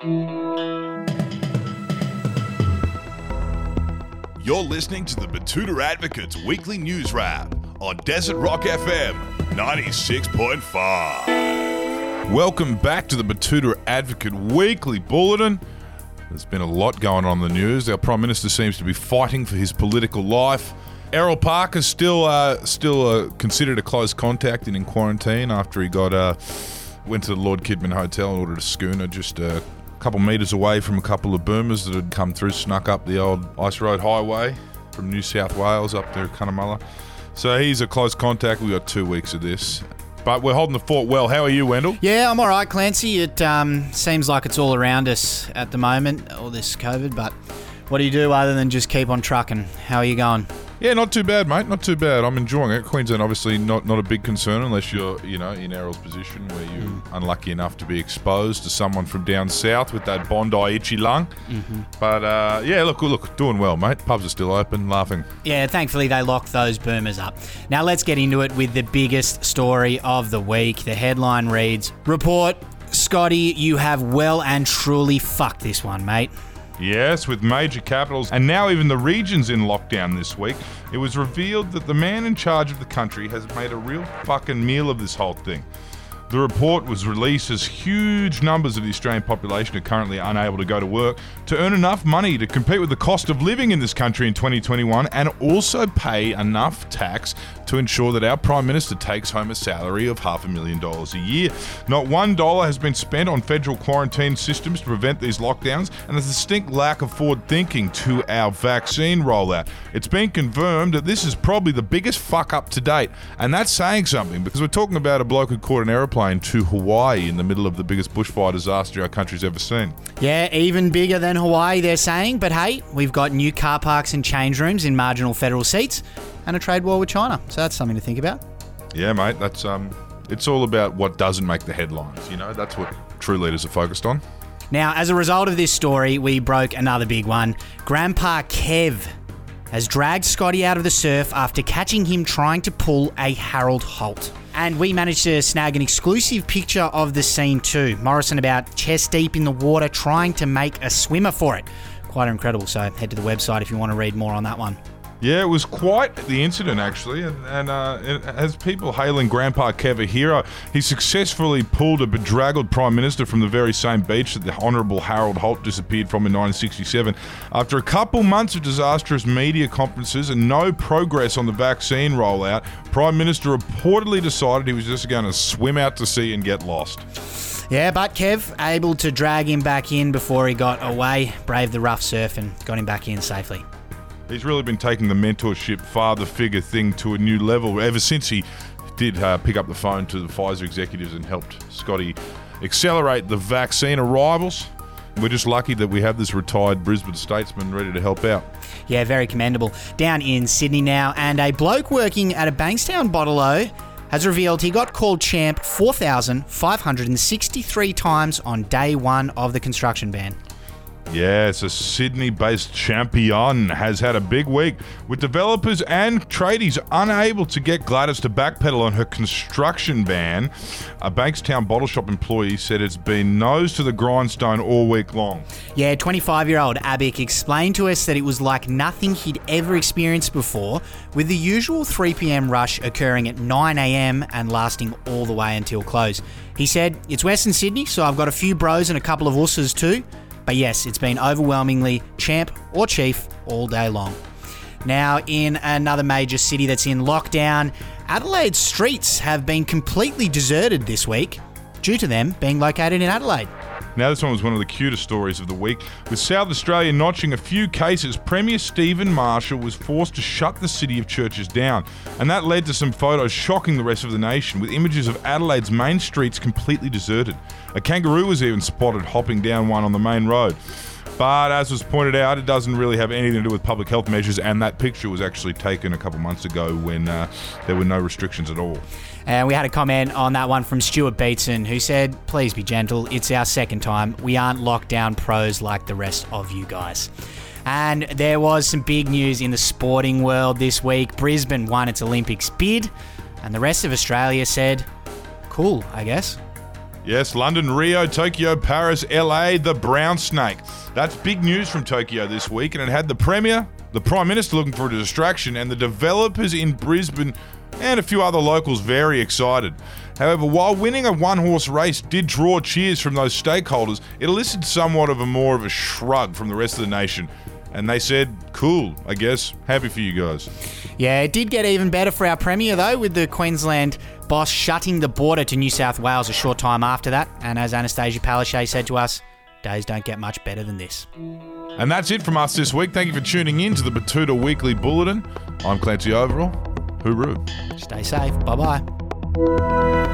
You're listening to the Betoota Advocates Weekly News Wrap on Desert Rock FM 96.5. Welcome back to the Betoota Advocate Weekly Bulletin. There's been a lot going on in the news. Our Prime Minister seems to be fighting for his political life. Errol Parker still uh, still uh, considered a close contact and in quarantine after he got uh, went to the Lord Kidman Hotel and ordered a schooner just a couple metres away from a couple of boomers that had come through, snuck up the old Ice Road Highway from New South Wales up to Cunnamulla. So he's a close contact. We've got two weeks of this. But we're holding the fort well. How are you, Wendell? Yeah, I'm all right, Clancy. It um, seems like it's all around us at the moment, all this COVID, but what do you do other than just keep on trucking? How are you going? Yeah, not too bad, mate. Not too bad. I'm enjoying it. Queensland, obviously, not not a big concern unless you're, you know, in Errol's position where you're Mm. unlucky enough to be exposed to someone from down south with that Bondi itchy lung. Mm-hmm. But uh, yeah, look, look, doing well, mate. Pubs are still open, laughing. Yeah, thankfully they locked those boomers up. Now let's get into it with the biggest story of the week. The headline reads Report Scotty, you have well and truly fucked this one, mate. Yes, with major capitals and now even the regions in lockdown this week, it was revealed that the man in charge of the country has made a real fucking meal of this whole thing. The report was released as huge numbers of the Australian population are currently unable to go to work to earn enough money to compete with the cost of living in this country in 2021 and also pay enough tax to ensure that our Prime Minister takes home a salary of half a million dollars a year. Not one dollar has been spent on federal quarantine systems to prevent these lockdowns, and a distinct lack of forward thinking to our vaccine rollout. It's been confirmed that this is probably the biggest fuck up to date, and that's saying something because we're talking about a bloke who caught an aeroplane to Hawaii in the middle of the biggest bushfire disaster our country's ever seen. Yeah, even bigger than Hawaii, they're saying. But hey, we've got new car parks and change rooms in marginal federal seats and a trade war with China. So that's something to think about. Yeah, mate, that's um, it's all about what doesn't make the headlines. You know, that's what true leaders are focused on. Now, as a result of this story, we broke another big one. Grandpa Kev has dragged Scotty out of the surf after catching him trying to pull a Harold Holt. And we managed to snag an exclusive picture of the scene too. Morrison about chest deep in the water trying to make a swimmer for it. Quite incredible. So head to the website if you want to read more on that one. Yeah, it was quite the incident actually, and, and uh, has people hailing Grandpa Kev a hero. He successfully pulled a bedraggled prime minister from the very same beach that the Honourable Harold Holt disappeared from in 1967. After a couple months of disastrous media conferences and no progress on the vaccine rollout, Prime Minister reportedly decided he was just going to swim out to sea and get lost. Yeah, but Kev able to drag him back in before he got away, braved the rough surf and got him back in safely. He's really been taking the mentorship father figure thing to a new level ever since he did uh, pick up the phone to the Pfizer executives and helped Scotty accelerate the vaccine arrivals. We're just lucky that we have this retired Brisbane statesman ready to help out. Yeah, very commendable. Down in Sydney now, and a bloke working at a Bankstown bottle has revealed he got called champ 4,563 times on day one of the construction ban. Yes, a Sydney based champion has had a big week, with developers and tradies unable to get Gladys to backpedal on her construction ban. A Bankstown bottle shop employee said it's been nose to the grindstone all week long. Yeah, 25 year old Abik explained to us that it was like nothing he'd ever experienced before, with the usual 3pm rush occurring at 9am and lasting all the way until close. He said, It's Western Sydney, so I've got a few bros and a couple of ussers too. But yes, it's been overwhelmingly champ or chief all day long. Now, in another major city that's in lockdown, Adelaide's streets have been completely deserted this week due to them being located in Adelaide. Now, this one was one of the cutest stories of the week. With South Australia notching a few cases, Premier Stephen Marshall was forced to shut the city of churches down. And that led to some photos shocking the rest of the nation, with images of Adelaide's main streets completely deserted. A kangaroo was even spotted hopping down one on the main road. But as was pointed out, it doesn't really have anything to do with public health measures, and that picture was actually taken a couple months ago when uh, there were no restrictions at all. And we had a comment on that one from Stuart Beatson, who said, Please be gentle. It's our second time. We aren't lockdown pros like the rest of you guys. And there was some big news in the sporting world this week. Brisbane won its Olympics bid, and the rest of Australia said, Cool, I guess. Yes, London, Rio, Tokyo, Paris, LA, the brown snake. That's big news from Tokyo this week, and it had the Premier, the Prime Minister looking for a distraction, and the developers in Brisbane and a few other locals very excited. However, while winning a one horse race did draw cheers from those stakeholders, it elicited somewhat of a more of a shrug from the rest of the nation. And they said, cool, I guess. Happy for you guys. Yeah, it did get even better for our Premier, though, with the Queensland boss shutting the border to New South Wales a short time after that. And as Annastacia Palaszczuk said to us, days don't get much better than this. And that's it from us this week. Thank you for tuning in to the Betoota Weekly Bulletin. I'm Clancy Overell. Hooroo. Stay safe. Bye bye.